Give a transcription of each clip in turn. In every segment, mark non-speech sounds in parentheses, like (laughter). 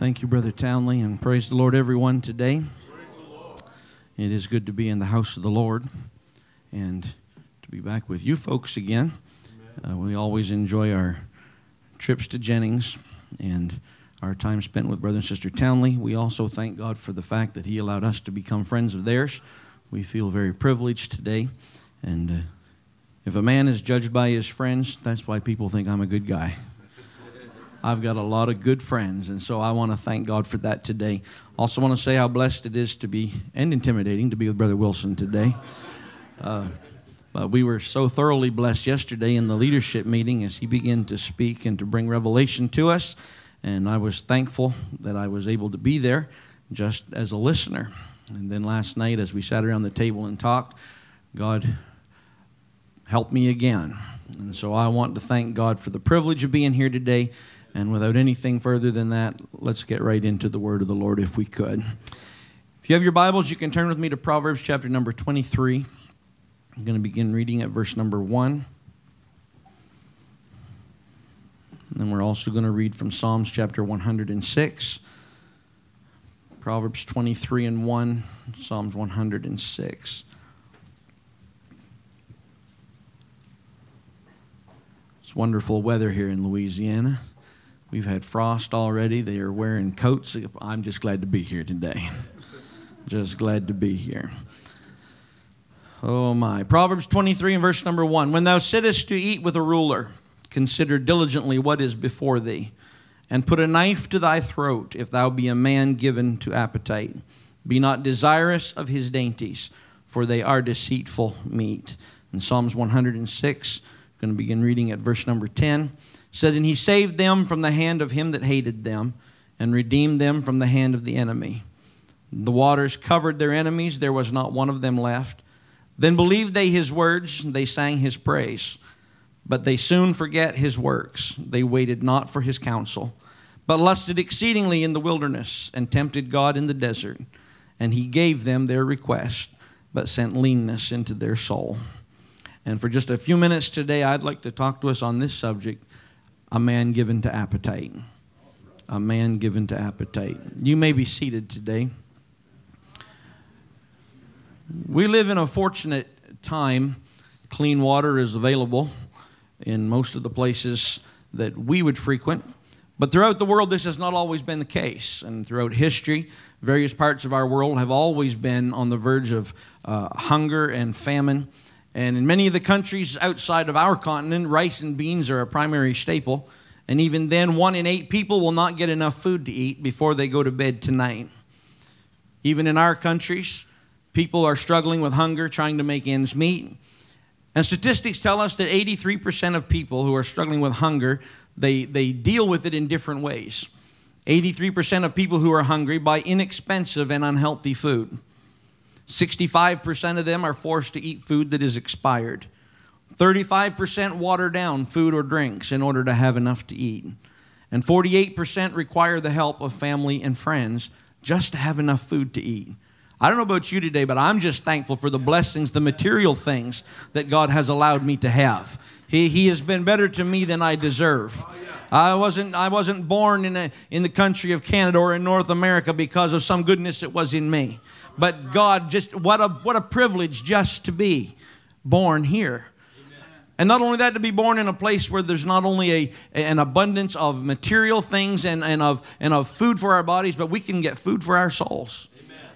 Thank you, Brother Townley, and praise the Lord, everyone, today. It is good to be in the house of the Lord and to be back with you folks again. Uh, we always enjoy our trips to Jennings and our time spent with Brother and Sister Townley. We also thank God for the fact that He allowed us to become friends of theirs. We feel very privileged today. And uh, if a man is judged by his friends, that's why people think I'm a good guy. I've got a lot of good friends, and so I want to thank God for that today. Also, want to say how blessed it is to be, and intimidating, to be with Brother Wilson today. Uh, but we were so thoroughly blessed yesterday in the leadership meeting as he began to speak and to bring revelation to us. And I was thankful that I was able to be there just as a listener. And then last night, as we sat around the table and talked, God helped me again. And so I want to thank God for the privilege of being here today and without anything further than that, let's get right into the word of the Lord if we could. If you have your Bibles, you can turn with me to Proverbs chapter number 23. I'm going to begin reading at verse number 1. And then we're also going to read from Psalms chapter 106, Proverbs 23 and 1, Psalms 106. It's wonderful weather here in Louisiana. We've had frost already. They are wearing coats. I'm just glad to be here today. just glad to be here. Oh my. Proverbs 23 and verse number 1. When thou sittest to eat with a ruler, consider diligently what is before thee, and put a knife to thy throat, if thou be a man given to appetite. Be not desirous of his dainties, for they are deceitful meat. In Psalms 106, I'm going to begin reading at verse number 10 said, And he saved them from the hand of him that hated them, and redeemed them from the hand of the enemy. The waters covered their enemies, there was not one of them left. Then believed they his words, they sang his praise. But they soon forget his works. They waited not for his counsel, but lusted exceedingly in the wilderness, and tempted God in the desert. And he gave them their request, but sent leanness into their soul. And for just a few minutes today, I'd like to talk to us on this subject a man given to appetite. A man given to appetite. You may be seated today. We live in a fortunate time. Clean water is available in most of the places that we would frequent. But throughout the world, this has not always been the case. And throughout history, various parts of our world have always been on the verge of uh, hunger and famine. And in many of the countries outside of our continent, rice and beans are a primary staple. And even then, one in eight people will not get enough food to eat before they go to bed tonight. Even in our countries, people are struggling with hunger, trying to make ends meet. And statistics tell us that 83% of people who are struggling with hunger, they, they deal with it in different ways. 83% of people who are hungry buy inexpensive and unhealthy food. 65% of them are forced to eat food that is expired. 35% water down food or drinks in order to have enough to eat. And 48% require the help of family and friends just to have enough food to eat. I don't know about you today, but I'm just thankful for the blessings, the material things that God has allowed me to have. He, he has been better to me than I deserve. I wasn't, I wasn't born in, a, in the country of Canada or in North America because of some goodness that was in me. But God, just what a, what a privilege just to be born here. And not only that, to be born in a place where there's not only a, an abundance of material things and, and, of, and of food for our bodies, but we can get food for our souls.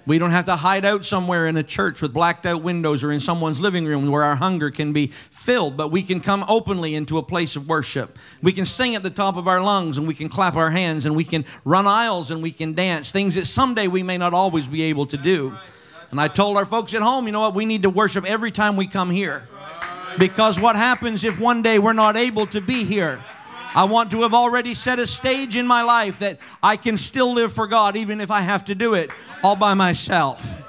We don't have to hide out somewhere in a church with blacked out windows or in someone's living room where our hunger can be filled, but we can come openly into a place of worship. We can sing at the top of our lungs and we can clap our hands and we can run aisles and we can dance, things that someday we may not always be able to do. And I told our folks at home, you know what, we need to worship every time we come here. Because what happens if one day we're not able to be here? I want to have already set a stage in my life that I can still live for God even if I have to do it all by myself.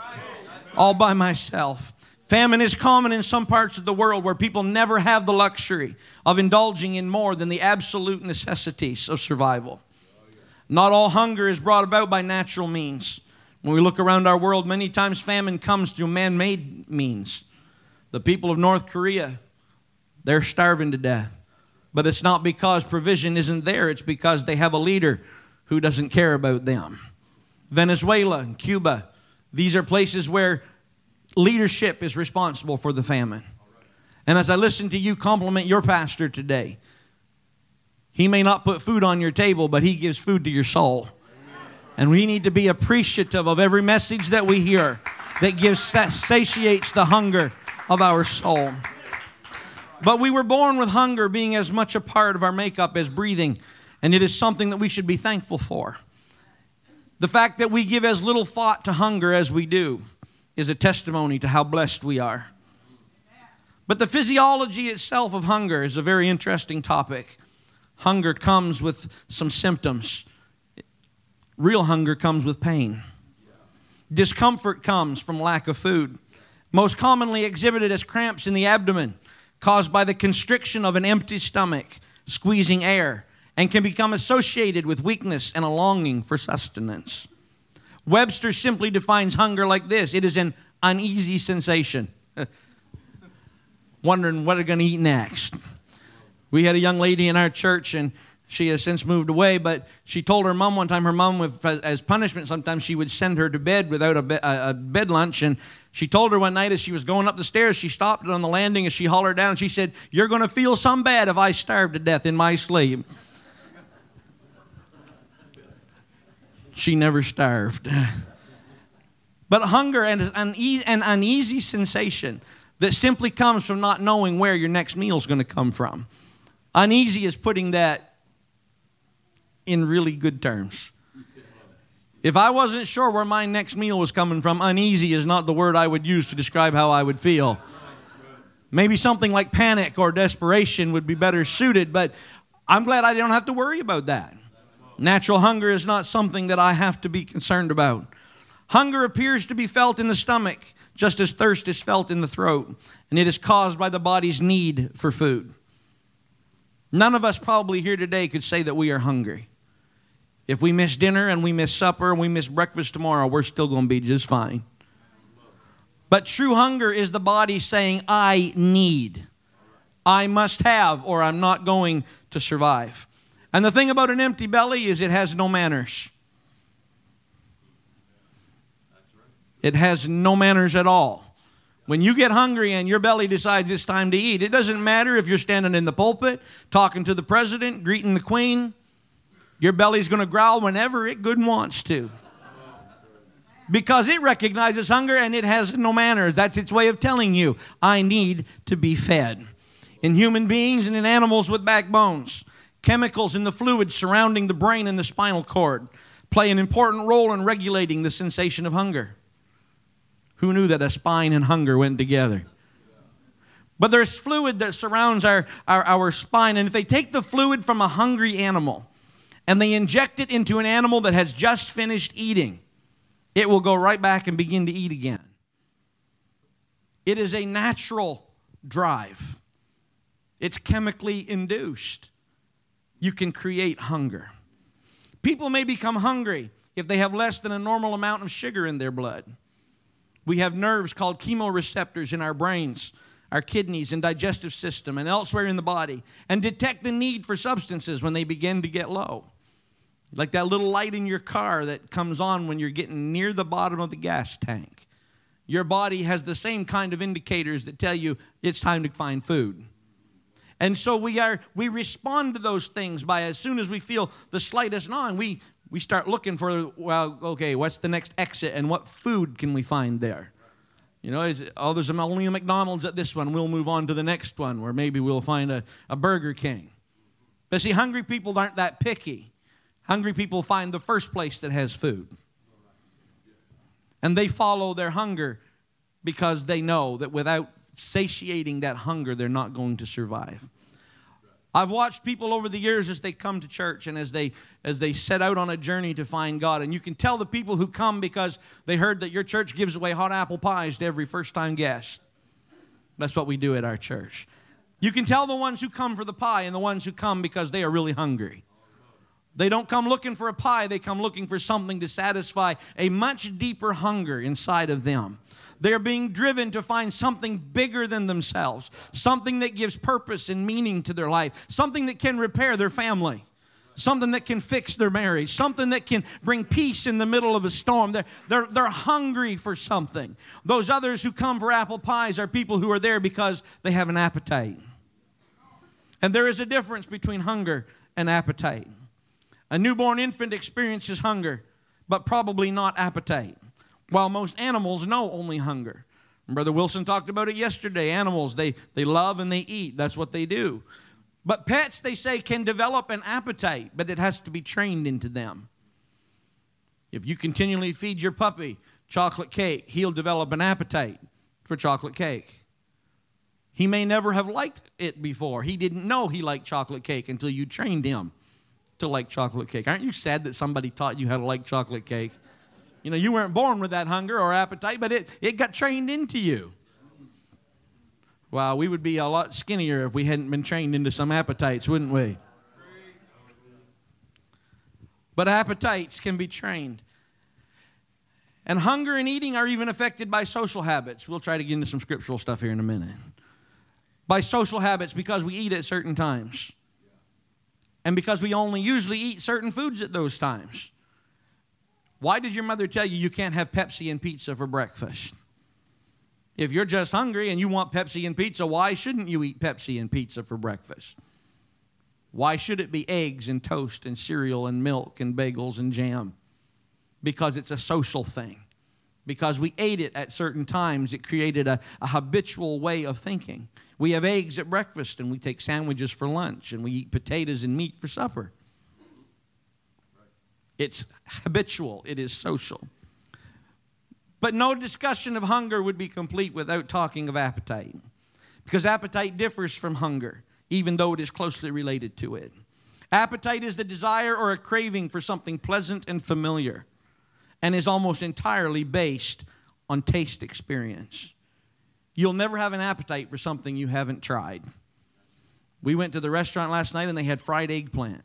All by myself. Famine is common in some parts of the world where people never have the luxury of indulging in more than the absolute necessities of survival. Not all hunger is brought about by natural means. When we look around our world, many times famine comes through man made means. The people of North Korea, they're starving to death. But it's not because provision isn't there, it's because they have a leader who doesn't care about them. Venezuela and Cuba, these are places where leadership is responsible for the famine. And as I listen to you compliment your pastor today, he may not put food on your table, but he gives food to your soul. And we need to be appreciative of every message that we hear that gives satiates the hunger of our soul. But we were born with hunger being as much a part of our makeup as breathing, and it is something that we should be thankful for. The fact that we give as little thought to hunger as we do is a testimony to how blessed we are. But the physiology itself of hunger is a very interesting topic. Hunger comes with some symptoms. Real hunger comes with pain. Discomfort comes from lack of food, most commonly exhibited as cramps in the abdomen caused by the constriction of an empty stomach, squeezing air, and can become associated with weakness and a longing for sustenance. Webster simply defines hunger like this it is an uneasy sensation, (laughs) wondering what they're going to eat next. We had a young lady in our church, and she has since moved away, but she told her mom one time, her mom, as punishment, sometimes she would send her to bed without a, be, a, a, bed lunch. And she told her one night as she was going up the stairs, she stopped on the landing and she hollered down and she said, You're going to feel some bad if I starve to death in my sleep. she never starved. (laughs) but hunger and an uneasy sensation that simply comes from not knowing where your next meal is going to come from. Uneasy is putting that in really good terms. If I wasn't sure where my next meal was coming from, uneasy is not the word I would use to describe how I would feel. Maybe something like panic or desperation would be better suited, but I'm glad I don't have to worry about that. Natural hunger is not something that I have to be concerned about. Hunger appears to be felt in the stomach, just as thirst is felt in the throat, and it is caused by the body's need for food. None of us probably here today could say that we are hungry. If we miss dinner and we miss supper and we miss breakfast tomorrow, we're still going to be just fine. But true hunger is the body saying, I need, I must have, or I'm not going to survive. And the thing about an empty belly is it has no manners. It has no manners at all. When you get hungry and your belly decides it's time to eat, it doesn't matter if you're standing in the pulpit, talking to the president, greeting the queen. Your belly's going to growl whenever it good wants to. Because it recognizes hunger and it has no manners. That's its way of telling you, I need to be fed. In human beings and in animals with backbones, chemicals in the fluid surrounding the brain and the spinal cord play an important role in regulating the sensation of hunger. Who knew that a spine and hunger went together? But there's fluid that surrounds our, our, our spine, and if they take the fluid from a hungry animal, and they inject it into an animal that has just finished eating, it will go right back and begin to eat again. It is a natural drive, it's chemically induced. You can create hunger. People may become hungry if they have less than a normal amount of sugar in their blood. We have nerves called chemoreceptors in our brains, our kidneys, and digestive system, and elsewhere in the body, and detect the need for substances when they begin to get low. Like that little light in your car that comes on when you're getting near the bottom of the gas tank. Your body has the same kind of indicators that tell you it's time to find food. And so we are we respond to those things by as soon as we feel the slightest gnawing, we we start looking for well, okay, what's the next exit and what food can we find there? You know, is, oh, there's only a McDonald's at this one. We'll move on to the next one where maybe we'll find a, a Burger King. But see, hungry people aren't that picky. Hungry people find the first place that has food. And they follow their hunger because they know that without satiating that hunger, they're not going to survive. I've watched people over the years as they come to church and as they as they set out on a journey to find God. And you can tell the people who come because they heard that your church gives away hot apple pies to every first-time guest. That's what we do at our church. You can tell the ones who come for the pie and the ones who come because they are really hungry. They don't come looking for a pie, they come looking for something to satisfy a much deeper hunger inside of them. They're being driven to find something bigger than themselves, something that gives purpose and meaning to their life, something that can repair their family, something that can fix their marriage, something that can bring peace in the middle of a storm. They're, they're, they're hungry for something. Those others who come for apple pies are people who are there because they have an appetite. And there is a difference between hunger and appetite. A newborn infant experiences hunger, but probably not appetite, while most animals know only hunger. Brother Wilson talked about it yesterday. Animals, they, they love and they eat. That's what they do. But pets, they say, can develop an appetite, but it has to be trained into them. If you continually feed your puppy chocolate cake, he'll develop an appetite for chocolate cake. He may never have liked it before. He didn't know he liked chocolate cake until you trained him to like chocolate cake. Aren't you sad that somebody taught you how to like chocolate cake? You know, you weren't born with that hunger or appetite, but it, it got trained into you. Wow, we would be a lot skinnier if we hadn't been trained into some appetites, wouldn't we? But appetites can be trained. And hunger and eating are even affected by social habits. We'll try to get into some scriptural stuff here in a minute. By social habits because we eat at certain times. And because we only usually eat certain foods at those times. Why did your mother tell you you can't have Pepsi and pizza for breakfast? If you're just hungry and you want Pepsi and pizza, why shouldn't you eat Pepsi and pizza for breakfast? Why should it be eggs and toast and cereal and milk and bagels and jam? Because it's a social thing. Because we ate it at certain times, it created a, a habitual way of thinking. We have eggs at breakfast and we take sandwiches for lunch and we eat potatoes and meat for supper. It's habitual, it is social. But no discussion of hunger would be complete without talking of appetite. Because appetite differs from hunger, even though it is closely related to it. Appetite is the desire or a craving for something pleasant and familiar, and is almost entirely based on taste experience. You'll never have an appetite for something you haven't tried. We went to the restaurant last night and they had fried eggplant.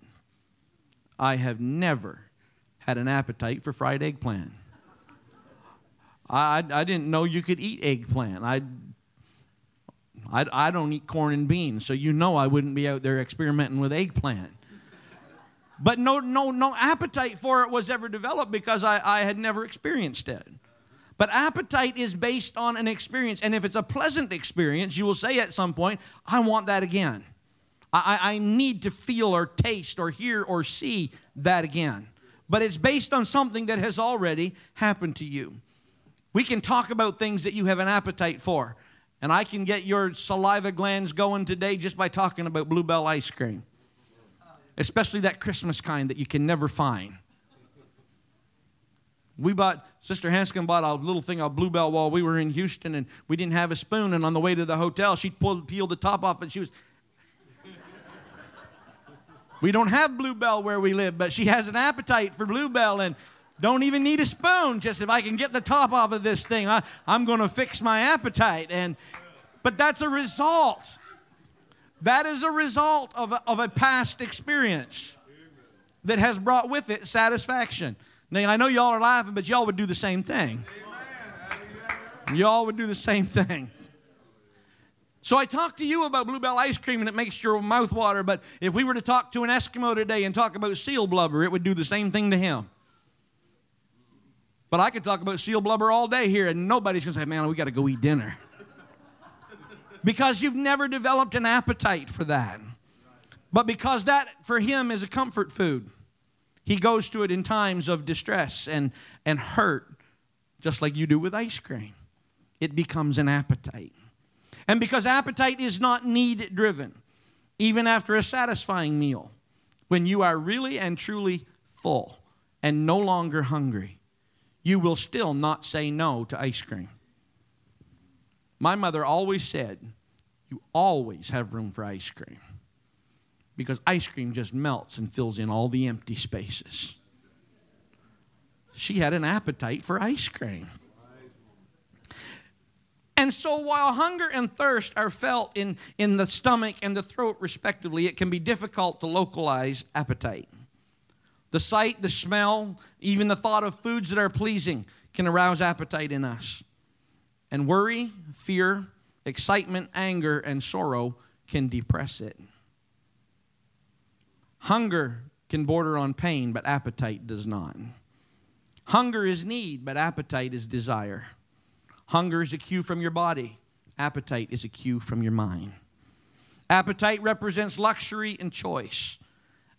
I have never had an appetite for fried eggplant. I, I didn't know you could eat eggplant. I, I, I don't eat corn and beans, so you know I wouldn't be out there experimenting with eggplant. But no, no, no appetite for it was ever developed because I, I had never experienced it. But appetite is based on an experience. And if it's a pleasant experience, you will say at some point, I want that again. I, I need to feel or taste or hear or see that again. But it's based on something that has already happened to you. We can talk about things that you have an appetite for. And I can get your saliva glands going today just by talking about Bluebell ice cream, especially that Christmas kind that you can never find. We bought, Sister Hanscom bought a little thing of Bluebell while we were in Houston, and we didn't have a spoon. And on the way to the hotel, she pulled, peeled the top off, and she was. (laughs) we don't have Bluebell where we live, but she has an appetite for Bluebell, and don't even need a spoon. Just if I can get the top off of this thing, I, I'm going to fix my appetite. And, but that's a result. That is a result of a, of a past experience that has brought with it satisfaction. Now, I know y'all are laughing, but y'all would do the same thing. Y'all would do the same thing. So I talked to you about Bluebell ice cream and it makes your mouth water, but if we were to talk to an Eskimo today and talk about seal blubber, it would do the same thing to him. But I could talk about seal blubber all day here, and nobody's going to say, man, we got to go eat dinner. Because you've never developed an appetite for that. But because that, for him, is a comfort food, he goes to it in times of distress and, and hurt, just like you do with ice cream. It becomes an appetite. And because appetite is not need driven, even after a satisfying meal, when you are really and truly full and no longer hungry, you will still not say no to ice cream. My mother always said, You always have room for ice cream because ice cream just melts and fills in all the empty spaces. She had an appetite for ice cream. And so, while hunger and thirst are felt in, in the stomach and the throat, respectively, it can be difficult to localize appetite. The sight, the smell, even the thought of foods that are pleasing can arouse appetite in us. And worry, fear, excitement, anger, and sorrow can depress it. Hunger can border on pain, but appetite does not. Hunger is need, but appetite is desire. Hunger is a cue from your body, appetite is a cue from your mind. Appetite represents luxury and choice,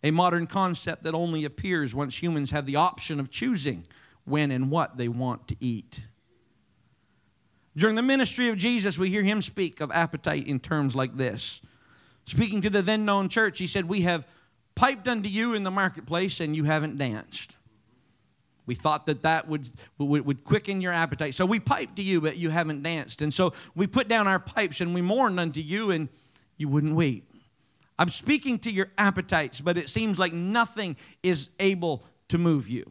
a modern concept that only appears once humans have the option of choosing when and what they want to eat. During the ministry of Jesus, we hear him speak of appetite in terms like this. Speaking to the then known church, he said, We have piped unto you in the marketplace and you haven't danced. We thought that that would, would, would, quicken your appetite. So we piped to you, but you haven't danced. And so we put down our pipes and we mourned unto you, and you wouldn't weep. I'm speaking to your appetites, but it seems like nothing is able to move you.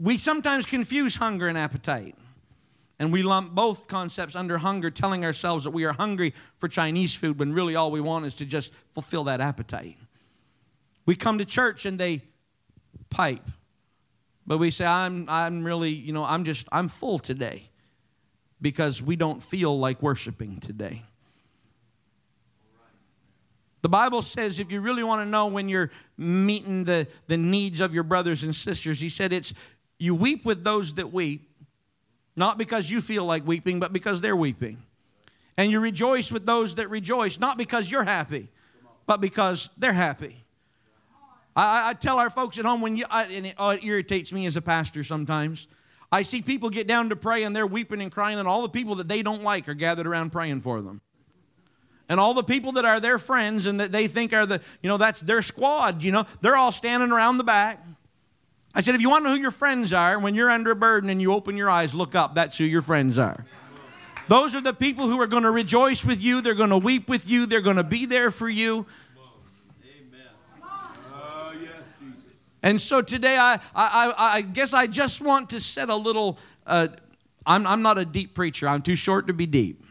We sometimes confuse hunger and appetite. And we lump both concepts under hunger, telling ourselves that we are hungry for Chinese food when really all we want is to just fulfill that appetite. We come to church and they pipe. But we say, I'm, I'm really, you know, I'm just, I'm full today because we don't feel like worshiping today. The Bible says if you really want to know when you're meeting the, the needs of your brothers and sisters, he said it's you weep with those that weep, not because you feel like weeping, but because they're weeping. And you rejoice with those that rejoice, not because you're happy, but because they're happy. I, I tell our folks at home when you, I, and it, oh, it irritates me as a pastor sometimes. I see people get down to pray and they're weeping and crying, and all the people that they don't like are gathered around praying for them. And all the people that are their friends and that they think are the, you know, that's their squad, you know, they're all standing around the back. I said, if you want to know who your friends are, when you're under a burden and you open your eyes, look up. That's who your friends are. Those are the people who are going to rejoice with you. They're going to weep with you. They're going to be there for you. Amen. And so today, I, I, I guess I just want to set a little. Uh, I'm, I'm not a deep preacher, I'm too short to be deep.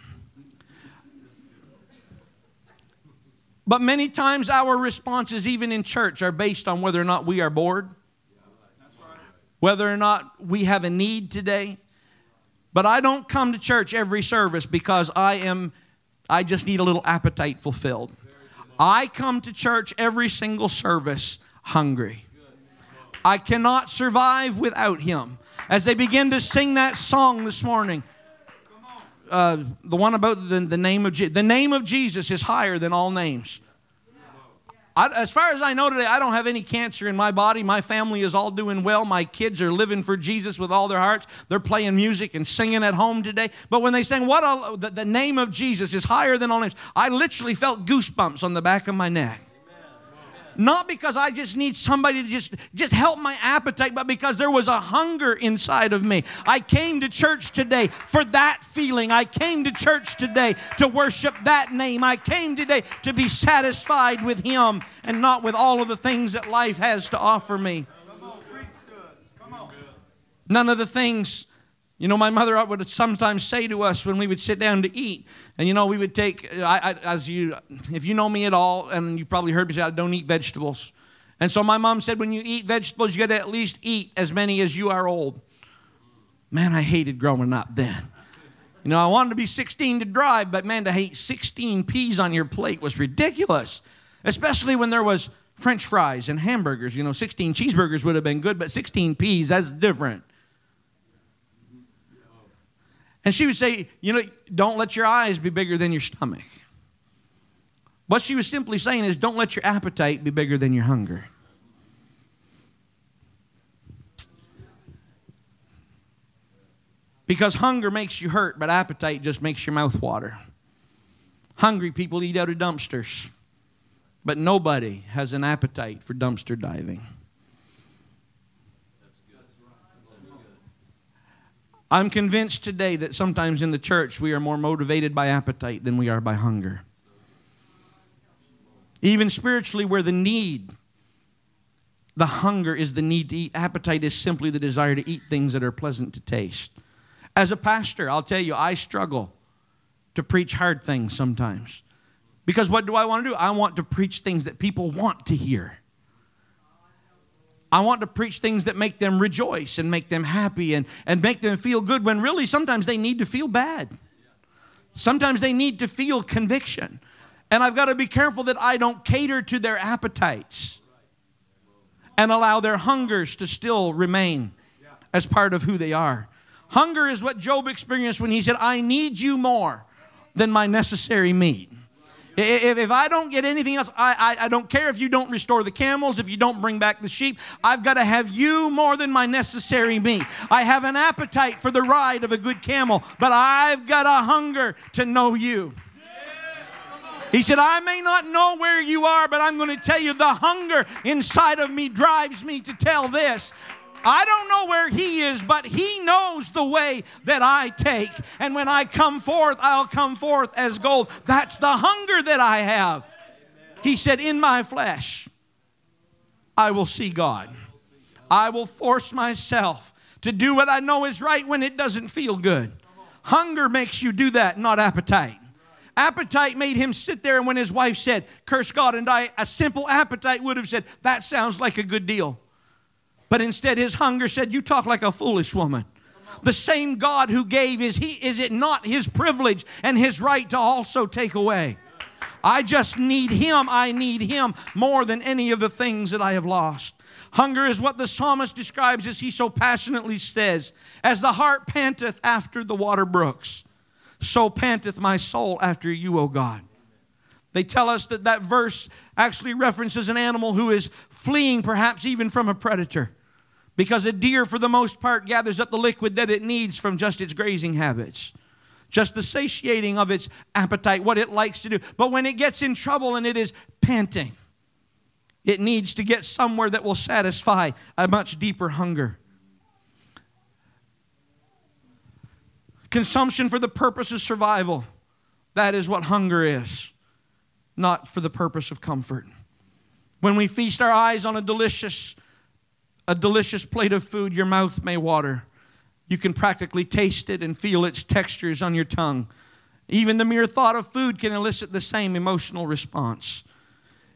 But many times, our responses, even in church, are based on whether or not we are bored whether or not we have a need today. But I don't come to church every service because I am I just need a little appetite fulfilled. I come to church every single service hungry. I cannot survive without him. As they begin to sing that song this morning, uh, the one about the, the name of Je- the name of Jesus is higher than all names. I, as far as I know today, I don't have any cancer in my body. My family is all doing well. My kids are living for Jesus with all their hearts. They're playing music and singing at home today. But when they sang, "What a, the, the name of Jesus is higher than all names," I literally felt goosebumps on the back of my neck. Not because I just need somebody to just, just help my appetite, but because there was a hunger inside of me. I came to church today for that feeling. I came to church today to worship that name. I came today to be satisfied with Him and not with all of the things that life has to offer me. None of the things you know, my mother would sometimes say to us when we would sit down to eat, and you know, we would take, I, I, as you, if you know me at all, and you've probably heard me say, I don't eat vegetables. And so my mom said, when you eat vegetables, you got to at least eat as many as you are old. Man, I hated growing up then. You know, I wanted to be 16 to drive, but man, to hate 16 peas on your plate was ridiculous, especially when there was French fries and hamburgers. You know, 16 cheeseburgers would have been good, but 16 peas, that's different. And she would say, You know, don't let your eyes be bigger than your stomach. What she was simply saying is, Don't let your appetite be bigger than your hunger. Because hunger makes you hurt, but appetite just makes your mouth water. Hungry people eat out of dumpsters, but nobody has an appetite for dumpster diving. I'm convinced today that sometimes in the church we are more motivated by appetite than we are by hunger. Even spiritually, where the need, the hunger is the need to eat, appetite is simply the desire to eat things that are pleasant to taste. As a pastor, I'll tell you, I struggle to preach hard things sometimes. Because what do I want to do? I want to preach things that people want to hear. I want to preach things that make them rejoice and make them happy and, and make them feel good when really sometimes they need to feel bad. Sometimes they need to feel conviction. And I've got to be careful that I don't cater to their appetites and allow their hungers to still remain as part of who they are. Hunger is what Job experienced when he said, I need you more than my necessary meat. If, if I don't get anything else, I, I, I don't care if you don't restore the camels, if you don't bring back the sheep. I've got to have you more than my necessary meat. I have an appetite for the ride of a good camel, but I've got a hunger to know you. He said, I may not know where you are, but I'm going to tell you the hunger inside of me drives me to tell this. I don't know where he is, but he knows the way that I take. And when I come forth, I'll come forth as gold. That's the hunger that I have. He said, In my flesh, I will see God. I will force myself to do what I know is right when it doesn't feel good. Hunger makes you do that, not appetite. Appetite made him sit there, and when his wife said, Curse God and die, a simple appetite would have said, That sounds like a good deal. But instead, his hunger said, You talk like a foolish woman. The same God who gave, is, he, is it not his privilege and his right to also take away? I just need him. I need him more than any of the things that I have lost. Hunger is what the psalmist describes as he so passionately says, As the hart panteth after the water brooks, so panteth my soul after you, O God. They tell us that that verse actually references an animal who is fleeing, perhaps even from a predator. Because a deer, for the most part, gathers up the liquid that it needs from just its grazing habits, just the satiating of its appetite, what it likes to do. But when it gets in trouble and it is panting, it needs to get somewhere that will satisfy a much deeper hunger. Consumption for the purpose of survival. That is what hunger is, not for the purpose of comfort. When we feast our eyes on a delicious a delicious plate of food, your mouth may water. You can practically taste it and feel its textures on your tongue. Even the mere thought of food can elicit the same emotional response.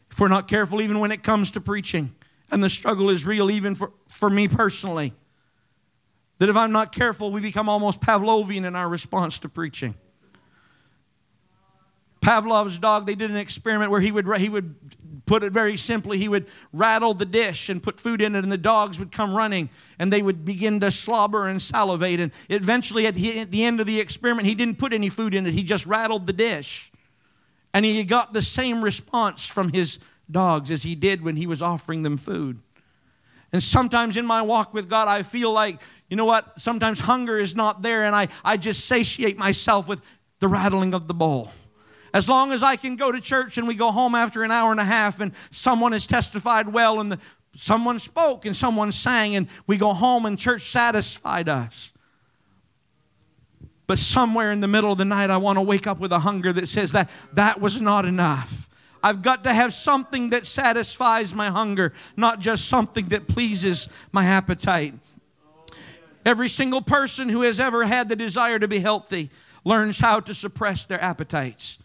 If we're not careful, even when it comes to preaching, and the struggle is real, even for, for me personally, that if I'm not careful, we become almost Pavlovian in our response to preaching. Pavlov's dog, they did an experiment where he would, he would put it very simply, he would rattle the dish and put food in it, and the dogs would come running and they would begin to slobber and salivate. And eventually, at the, at the end of the experiment, he didn't put any food in it, he just rattled the dish. And he got the same response from his dogs as he did when he was offering them food. And sometimes in my walk with God, I feel like, you know what? Sometimes hunger is not there, and I, I just satiate myself with the rattling of the bowl. As long as I can go to church and we go home after an hour and a half and someone has testified well and the, someone spoke and someone sang and we go home and church satisfied us. But somewhere in the middle of the night, I want to wake up with a hunger that says that that was not enough. I've got to have something that satisfies my hunger, not just something that pleases my appetite. Every single person who has ever had the desire to be healthy learns how to suppress their appetites.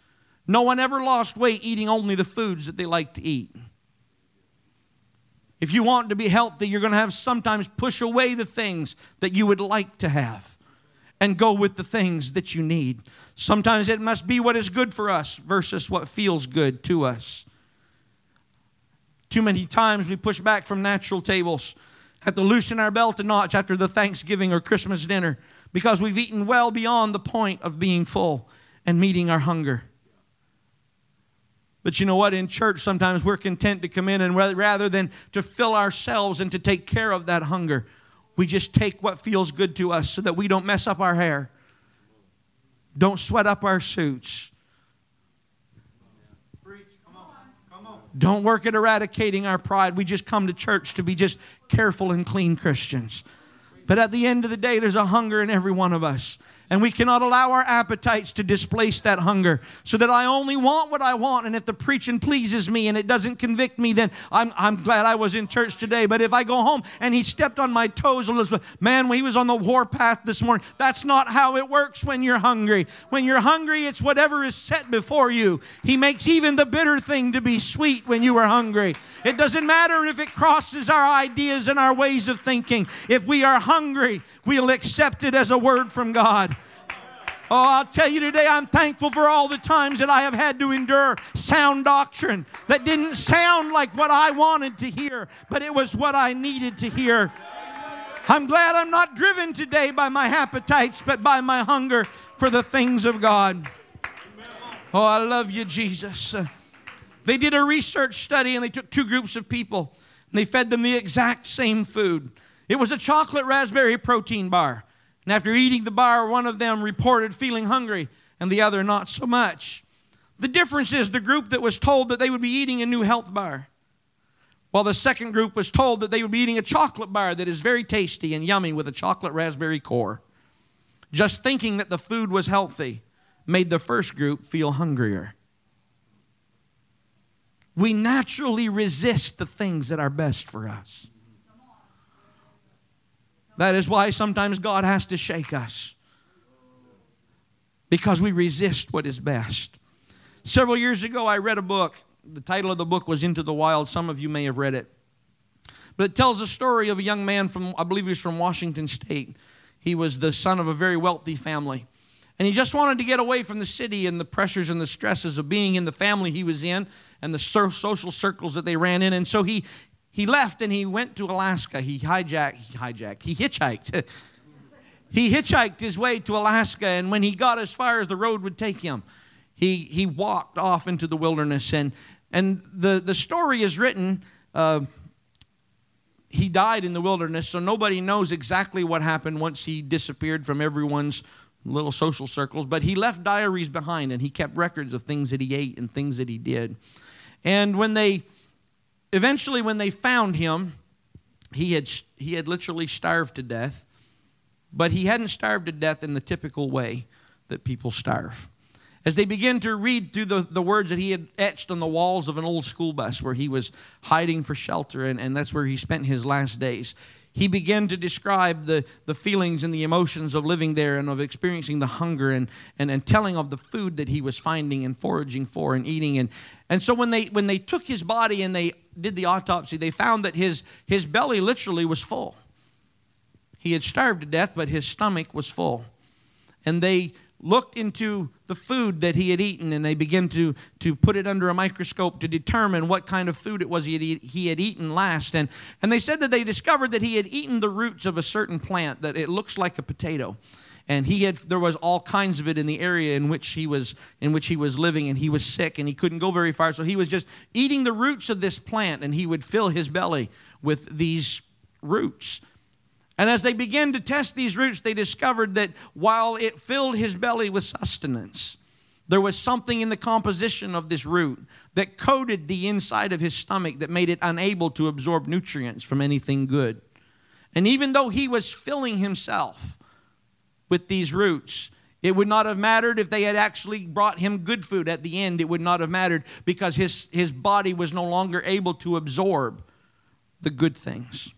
No one ever lost weight eating only the foods that they like to eat. If you want to be healthy, you're going to have sometimes push away the things that you would like to have and go with the things that you need. Sometimes it must be what is good for us versus what feels good to us. Too many times we push back from natural tables, have to loosen our belt a notch after the Thanksgiving or Christmas dinner because we've eaten well beyond the point of being full and meeting our hunger. But you know what? In church, sometimes we're content to come in and rather than to fill ourselves and to take care of that hunger, we just take what feels good to us so that we don't mess up our hair, don't sweat up our suits. Don't work at eradicating our pride. We just come to church to be just careful and clean Christians. But at the end of the day, there's a hunger in every one of us. And we cannot allow our appetites to displace that hunger so that I only want what I want. And if the preaching pleases me and it doesn't convict me, then I'm, I'm glad I was in church today. But if I go home and he stepped on my toes, Elizabeth, man, he was on the warpath this morning. That's not how it works when you're hungry. When you're hungry, it's whatever is set before you. He makes even the bitter thing to be sweet when you are hungry. It doesn't matter if it crosses our ideas and our ways of thinking. If we are hungry, we'll accept it as a word from God. Oh, I'll tell you today, I'm thankful for all the times that I have had to endure sound doctrine that didn't sound like what I wanted to hear, but it was what I needed to hear. I'm glad I'm not driven today by my appetites, but by my hunger for the things of God. Oh, I love you, Jesus. They did a research study and they took two groups of people and they fed them the exact same food. It was a chocolate raspberry protein bar. And after eating the bar, one of them reported feeling hungry and the other not so much. The difference is the group that was told that they would be eating a new health bar, while the second group was told that they would be eating a chocolate bar that is very tasty and yummy with a chocolate raspberry core. Just thinking that the food was healthy made the first group feel hungrier. We naturally resist the things that are best for us. That is why sometimes God has to shake us because we resist what is best. Several years ago, I read a book. The title of the book was Into the Wild. Some of you may have read it. But it tells a story of a young man from, I believe he was from Washington State. He was the son of a very wealthy family. And he just wanted to get away from the city and the pressures and the stresses of being in the family he was in and the social circles that they ran in. And so he, he left and he went to Alaska. He hijacked, he hijacked, he hitchhiked. (laughs) he hitchhiked his way to Alaska, and when he got as far as the road would take him, he, he walked off into the wilderness. And, and the, the story is written, uh, he died in the wilderness, so nobody knows exactly what happened once he disappeared from everyone's little social circles, but he left diaries behind and he kept records of things that he ate and things that he did. And when they eventually, when they found him, he had, he had literally starved to death, but he hadn't starved to death in the typical way that people starve. As they began to read through the, the words that he had etched on the walls of an old school bus where he was hiding for shelter, and, and that's where he spent his last days, he began to describe the, the feelings and the emotions of living there and of experiencing the hunger and, and, and telling of the food that he was finding and foraging for and eating. And, and so when they, when they took his body and they did the autopsy, they found that his, his belly literally was full. He had starved to death, but his stomach was full. And they looked into the food that he had eaten and they began to, to put it under a microscope to determine what kind of food it was he had, eat, he had eaten last. And, and they said that they discovered that he had eaten the roots of a certain plant that it looks like a potato. And he had there was all kinds of it in the area in which he was in which he was living and he was sick and he couldn't go very far. So he was just eating the roots of this plant and he would fill his belly with these roots and as they began to test these roots they discovered that while it filled his belly with sustenance there was something in the composition of this root that coated the inside of his stomach that made it unable to absorb nutrients from anything good and even though he was filling himself with these roots. It would not have mattered if they had actually brought him good food at the end. It would not have mattered because his, his body was no longer able to absorb the good things.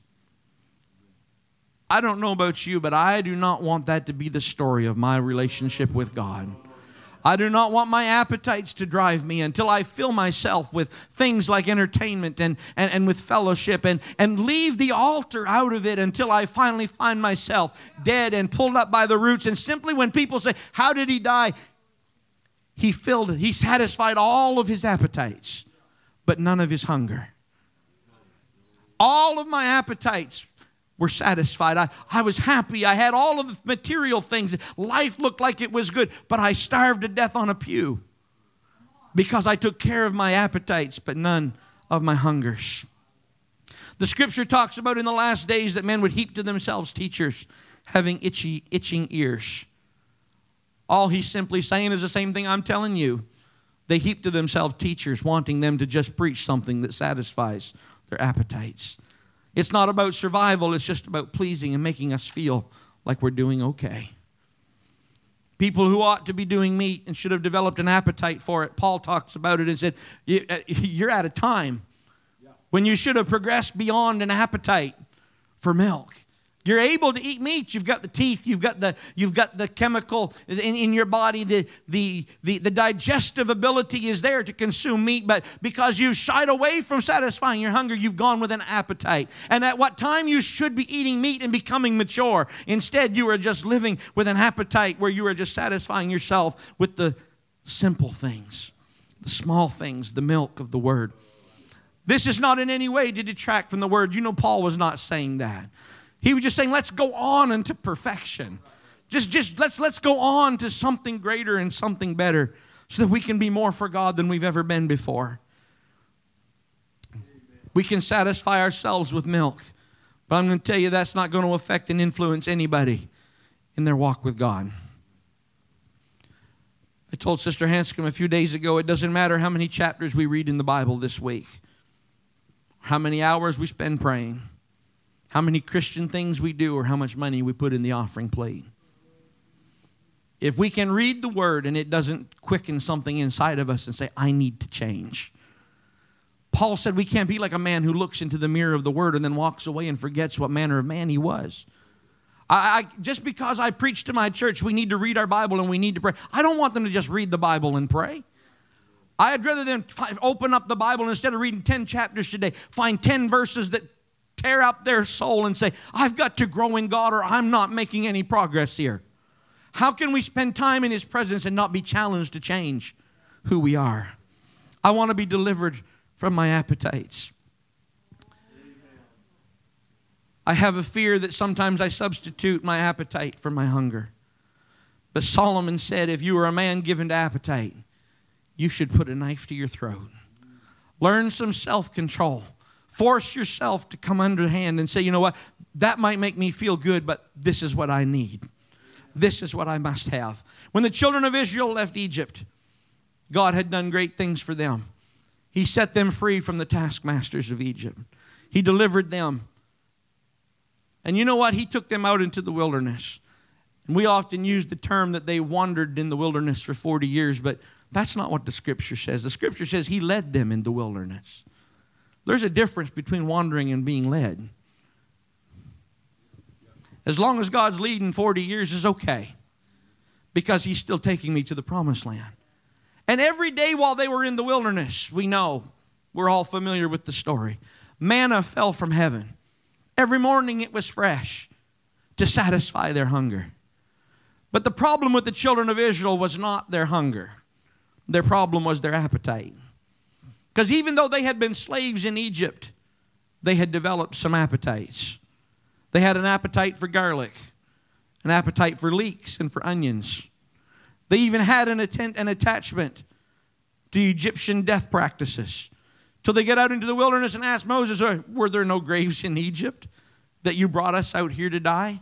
I don't know about you, but I do not want that to be the story of my relationship with God. I do not want my appetites to drive me until I fill myself with things like entertainment and, and, and with fellowship and, and leave the altar out of it until I finally find myself dead and pulled up by the roots. And simply when people say, How did he die? He filled, he satisfied all of his appetites, but none of his hunger. All of my appetites were satisfied. I, I was happy. I had all of the material things. Life looked like it was good, but I starved to death on a pew because I took care of my appetites, but none of my hungers. The scripture talks about in the last days that men would heap to themselves teachers having itchy, itching ears. All he's simply saying is the same thing I'm telling you. They heap to themselves teachers wanting them to just preach something that satisfies their appetites. It's not about survival, it's just about pleasing and making us feel like we're doing okay. People who ought to be doing meat and should have developed an appetite for it. Paul talks about it and said, uh, You're at a time when you should have progressed beyond an appetite for milk. You're able to eat meat. You've got the teeth. You've got the, you've got the chemical in, in your body. The, the, the, the digestive ability is there to consume meat. But because you've shied away from satisfying your hunger, you've gone with an appetite. And at what time you should be eating meat and becoming mature. Instead, you are just living with an appetite where you are just satisfying yourself with the simple things, the small things, the milk of the word. This is not in any way to detract from the word. You know, Paul was not saying that. He was just saying, let's go on into perfection. Just, just let's let's go on to something greater and something better so that we can be more for God than we've ever been before. We can satisfy ourselves with milk, but I'm going to tell you that's not going to affect and influence anybody in their walk with God. I told Sister Hanscom a few days ago it doesn't matter how many chapters we read in the Bible this week, how many hours we spend praying how many Christian things we do or how much money we put in the offering plate. If we can read the word and it doesn't quicken something inside of us and say, I need to change. Paul said we can't be like a man who looks into the mirror of the word and then walks away and forgets what manner of man he was. I, I, just because I preach to my church, we need to read our Bible and we need to pray. I don't want them to just read the Bible and pray. I'd rather them open up the Bible instead of reading 10 chapters today, find 10 verses that tear up their soul and say, I've got to grow in God or I'm not making any progress here? How can we spend time in His presence and not be challenged to change who we are? I want to be delivered from my appetites. I have a fear that sometimes I substitute my appetite for my hunger. But Solomon said, if you are a man given to appetite, you should put a knife to your throat. Learn some self control. Force yourself to come under hand and say, you know what, that might make me feel good, but this is what I need. This is what I must have. When the children of Israel left Egypt, God had done great things for them. He set them free from the taskmasters of Egypt, He delivered them. And you know what? He took them out into the wilderness. And we often use the term that they wandered in the wilderness for 40 years, but that's not what the scripture says. The scripture says he led them in the wilderness. There's a difference between wandering and being led. As long as God's leading 40 years is okay because He's still taking me to the promised land. And every day while they were in the wilderness, we know, we're all familiar with the story. Manna fell from heaven. Every morning it was fresh to satisfy their hunger. But the problem with the children of Israel was not their hunger, their problem was their appetite. Because even though they had been slaves in Egypt, they had developed some appetites. They had an appetite for garlic, an appetite for leeks and for onions. They even had an, atten- an attachment to Egyptian death practices. Till they get out into the wilderness and ask Moses, Were there no graves in Egypt that you brought us out here to die?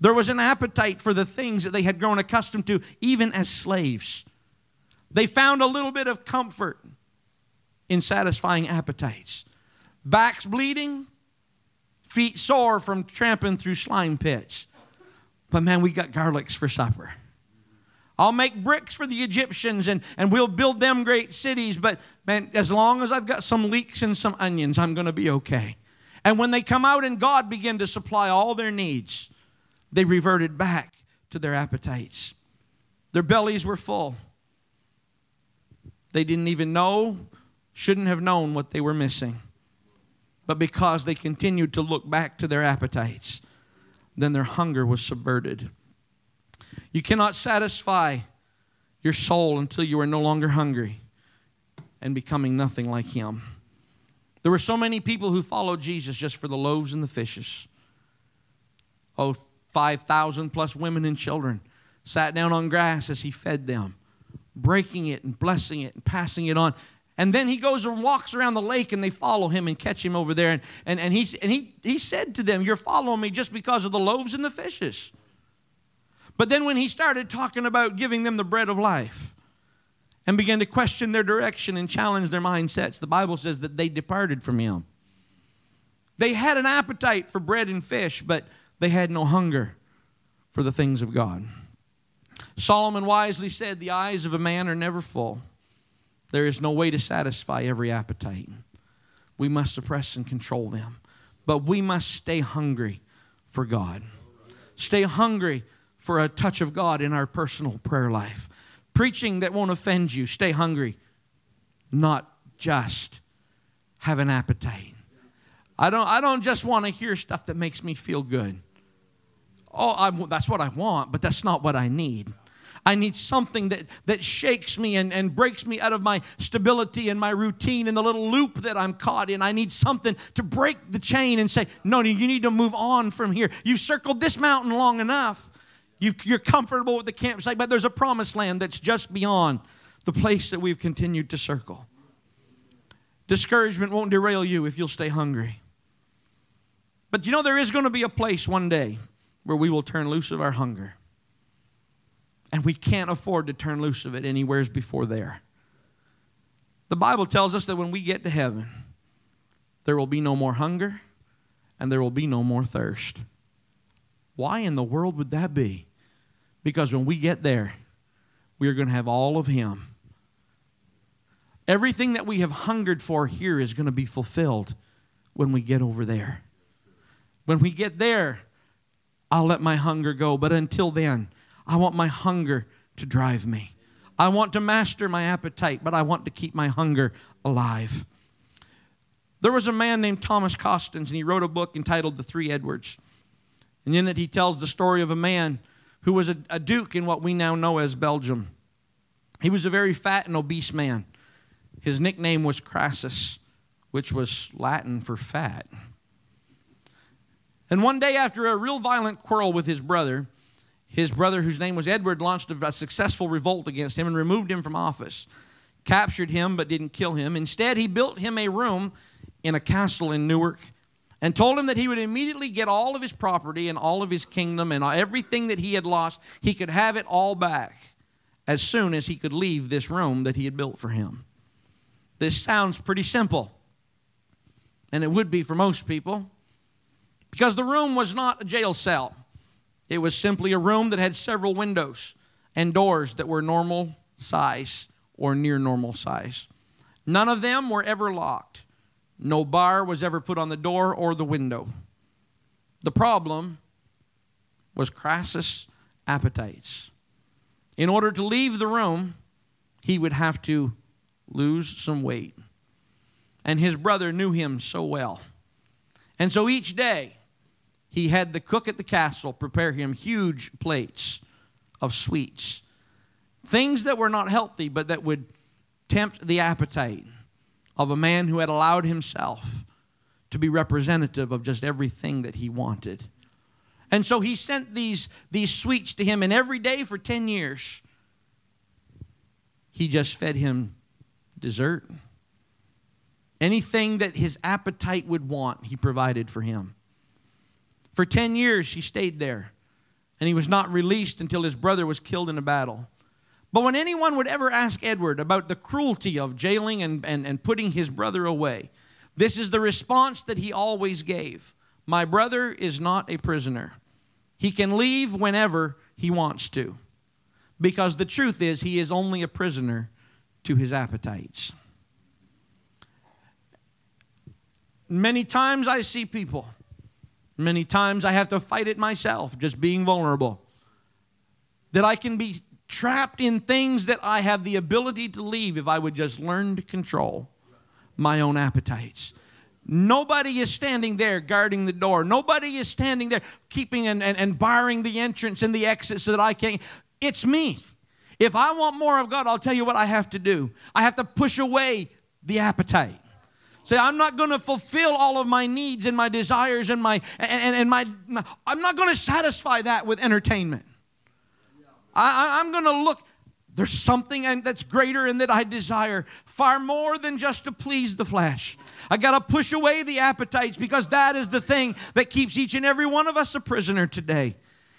There was an appetite for the things that they had grown accustomed to, even as slaves. They found a little bit of comfort in satisfying appetites. Backs bleeding, feet sore from tramping through slime pits. But man, we got garlics for supper. I'll make bricks for the Egyptians and, and we'll build them great cities. But man, as long as I've got some leeks and some onions, I'm going to be okay. And when they come out and God began to supply all their needs, they reverted back to their appetites. Their bellies were full. They didn't even know shouldn't have known what they were missing. But because they continued to look back to their appetites, then their hunger was subverted. You cannot satisfy your soul until you are no longer hungry and becoming nothing like Him. There were so many people who followed Jesus just for the loaves and the fishes. Oh, 5,000 plus women and children sat down on grass as He fed them, breaking it and blessing it and passing it on. And then he goes and walks around the lake and they follow him and catch him over there. And, and, and, he, and he, he said to them, You're following me just because of the loaves and the fishes. But then when he started talking about giving them the bread of life and began to question their direction and challenge their mindsets, the Bible says that they departed from him. They had an appetite for bread and fish, but they had no hunger for the things of God. Solomon wisely said, The eyes of a man are never full there is no way to satisfy every appetite. We must suppress and control them. But we must stay hungry for God. Stay hungry for a touch of God in our personal prayer life. Preaching that won't offend you. Stay hungry, not just have an appetite. I don't, I don't just want to hear stuff that makes me feel good. Oh, I, that's what I want, but that's not what I need. I need something that, that shakes me and, and breaks me out of my stability and my routine and the little loop that I'm caught in. I need something to break the chain and say, no, you need to move on from here. You've circled this mountain long enough. you are comfortable with the campsite, but there's a promised land that's just beyond the place that we've continued to circle. Discouragement won't derail you if you'll stay hungry. But you know, there is going to be a place one day where we will turn loose of our hunger. And we can't afford to turn loose of it anywheres before there. The Bible tells us that when we get to heaven, there will be no more hunger and there will be no more thirst. Why in the world would that be? Because when we get there, we are going to have all of Him. Everything that we have hungered for here is going to be fulfilled when we get over there. When we get there, I'll let my hunger go. But until then, I want my hunger to drive me. I want to master my appetite, but I want to keep my hunger alive. There was a man named Thomas Costain, and he wrote a book entitled The Three Edwards. And in it, he tells the story of a man who was a, a duke in what we now know as Belgium. He was a very fat and obese man. His nickname was Crassus, which was Latin for fat. And one day, after a real violent quarrel with his brother, his brother, whose name was Edward, launched a successful revolt against him and removed him from office. Captured him, but didn't kill him. Instead, he built him a room in a castle in Newark and told him that he would immediately get all of his property and all of his kingdom and everything that he had lost. He could have it all back as soon as he could leave this room that he had built for him. This sounds pretty simple, and it would be for most people because the room was not a jail cell. It was simply a room that had several windows and doors that were normal size or near normal size. None of them were ever locked. No bar was ever put on the door or the window. The problem was Crassus' appetites. In order to leave the room, he would have to lose some weight. And his brother knew him so well. And so each day, he had the cook at the castle prepare him huge plates of sweets, things that were not healthy, but that would tempt the appetite of a man who had allowed himself to be representative of just everything that he wanted. And so he sent these, these sweets to him, and every day for 10 years, he just fed him dessert. Anything that his appetite would want, he provided for him. For 10 years, he stayed there, and he was not released until his brother was killed in a battle. But when anyone would ever ask Edward about the cruelty of jailing and, and, and putting his brother away, this is the response that he always gave My brother is not a prisoner. He can leave whenever he wants to. Because the truth is, he is only a prisoner to his appetites. Many times I see people Many times I have to fight it myself, just being vulnerable. That I can be trapped in things that I have the ability to leave if I would just learn to control my own appetites. Nobody is standing there guarding the door. Nobody is standing there keeping and, and, and barring the entrance and the exit so that I can't. It's me. If I want more of God, I'll tell you what I have to do. I have to push away the appetite. Say, I'm not going to fulfill all of my needs and my desires and my and, and my I'm not going to satisfy that with entertainment. I, I'm going to look. There's something that's greater and that I desire far more than just to please the flesh. I got to push away the appetites because that is the thing that keeps each and every one of us a prisoner today.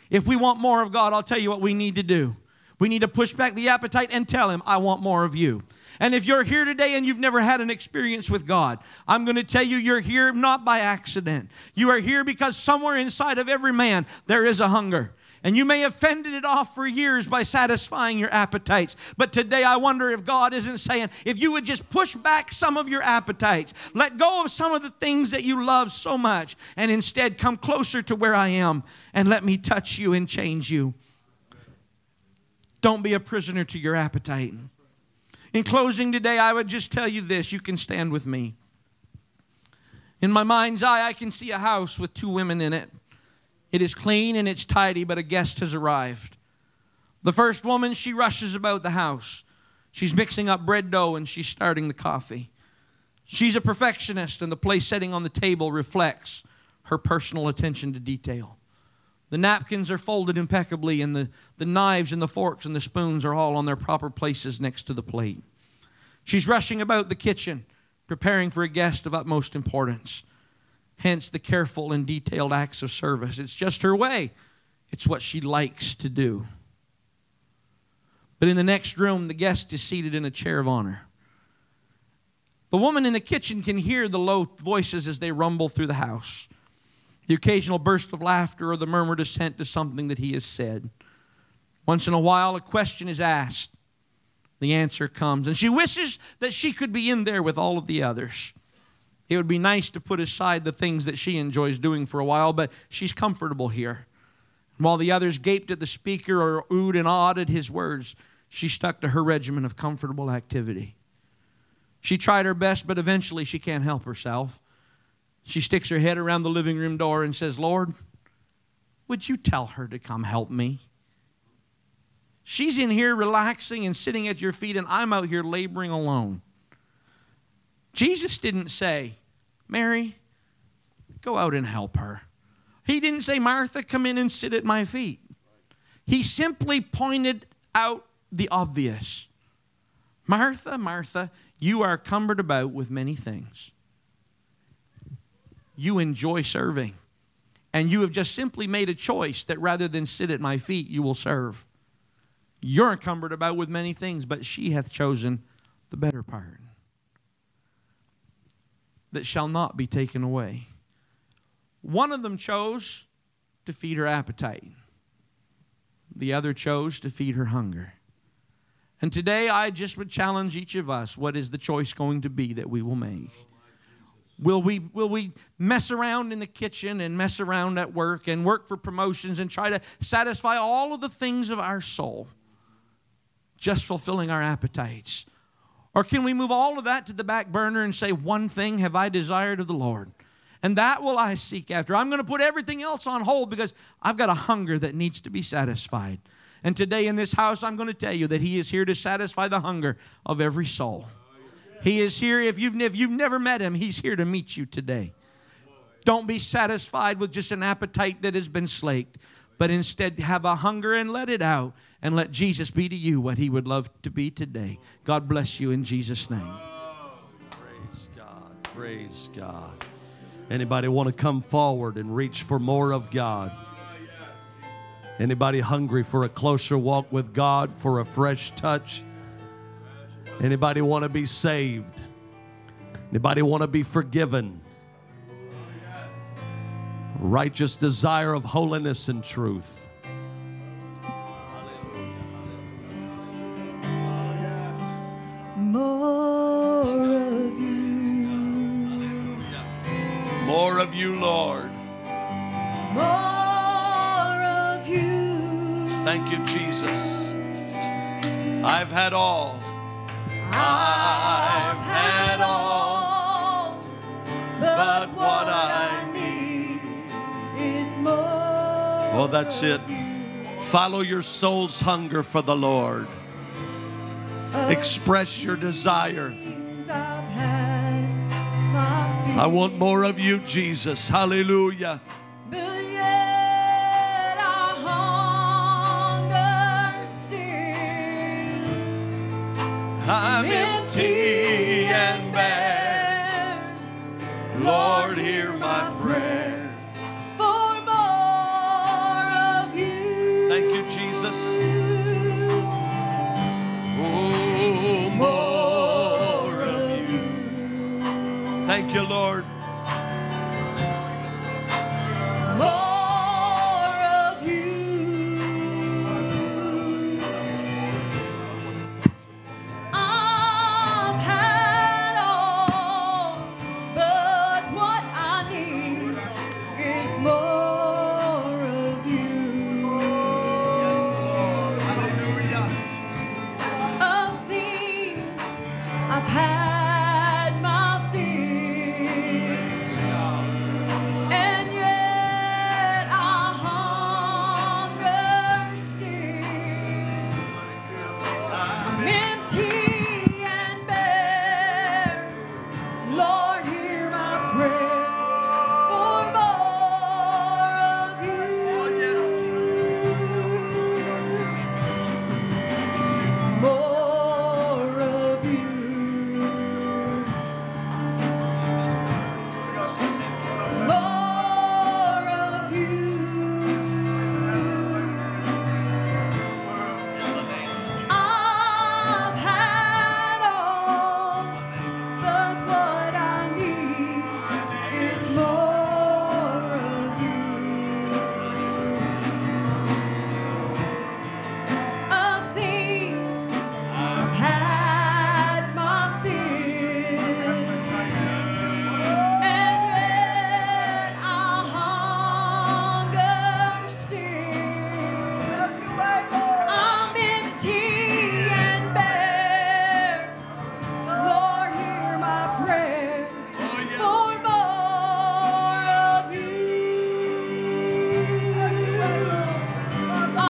If we want more of God, I'll tell you what we need to do. We need to push back the appetite and tell Him, I want more of you. And if you're here today and you've never had an experience with God, I'm going to tell you you're here not by accident. You are here because somewhere inside of every man there is a hunger. And you may have fended it off for years by satisfying your appetites. But today I wonder if God isn't saying, if you would just push back some of your appetites, let go of some of the things that you love so much, and instead come closer to where I am and let me touch you and change you. Don't be a prisoner to your appetite. In closing today, I would just tell you this you can stand with me. In my mind's eye, I can see a house with two women in it. It is clean and it's tidy, but a guest has arrived. The first woman, she rushes about the house. She's mixing up bread dough and she's starting the coffee. She's a perfectionist, and the place setting on the table reflects her personal attention to detail. The napkins are folded impeccably, and the, the knives and the forks and the spoons are all on their proper places next to the plate. She's rushing about the kitchen, preparing for a guest of utmost importance. Hence the careful and detailed acts of service. It's just her way, it's what she likes to do. But in the next room, the guest is seated in a chair of honor. The woman in the kitchen can hear the low voices as they rumble through the house, the occasional burst of laughter or the murmured assent to something that he has said. Once in a while, a question is asked. The answer comes, and she wishes that she could be in there with all of the others. It would be nice to put aside the things that she enjoys doing for a while, but she's comfortable here. While the others gaped at the speaker or oohed and awed at his words, she stuck to her regimen of comfortable activity. She tried her best, but eventually she can't help herself. She sticks her head around the living room door and says, Lord, would you tell her to come help me? She's in here relaxing and sitting at your feet, and I'm out here laboring alone. Jesus didn't say, Mary, go out and help her. He didn't say, Martha, come in and sit at my feet. He simply pointed out the obvious. Martha, Martha, you are cumbered about with many things. You enjoy serving. And you have just simply made a choice that rather than sit at my feet, you will serve. You're encumbered about with many things, but she hath chosen the better part that shall not be taken away. One of them chose to feed her appetite, the other chose to feed her hunger. And today I just would challenge each of us what is the choice going to be that we will make? Will we, will we mess around in the kitchen and mess around at work and work for promotions and try to satisfy all of the things of our soul, just fulfilling our appetites? Or can we move all of that to the back burner and say, One thing have I desired of the Lord, and that will I seek after? I'm going to put everything else on hold because I've got a hunger that needs to be satisfied. And today in this house, I'm going to tell you that He is here to satisfy the hunger of every soul. He is here. If you've, if you've never met Him, He's here to meet you today. Don't be satisfied with just an appetite that has been slaked, but instead have a hunger and let it out and let Jesus be to you what he would love to be today. God bless you in Jesus' name. Praise God. Praise God. Anybody want to come forward and reach for more of God? Anybody hungry for a closer walk with God, for a fresh touch? Anybody want to be saved? Anybody want to be forgiven? Righteous desire of holiness and truth. More of you, More of you, Lord. More of you. Thank you, Jesus. I've had all. I've had all. But what I need is more. Oh, that's it. Follow your soul's hunger for the Lord. Express your desire. Things I've had my I want more of you, Jesus. Hallelujah. Thank you, Lord.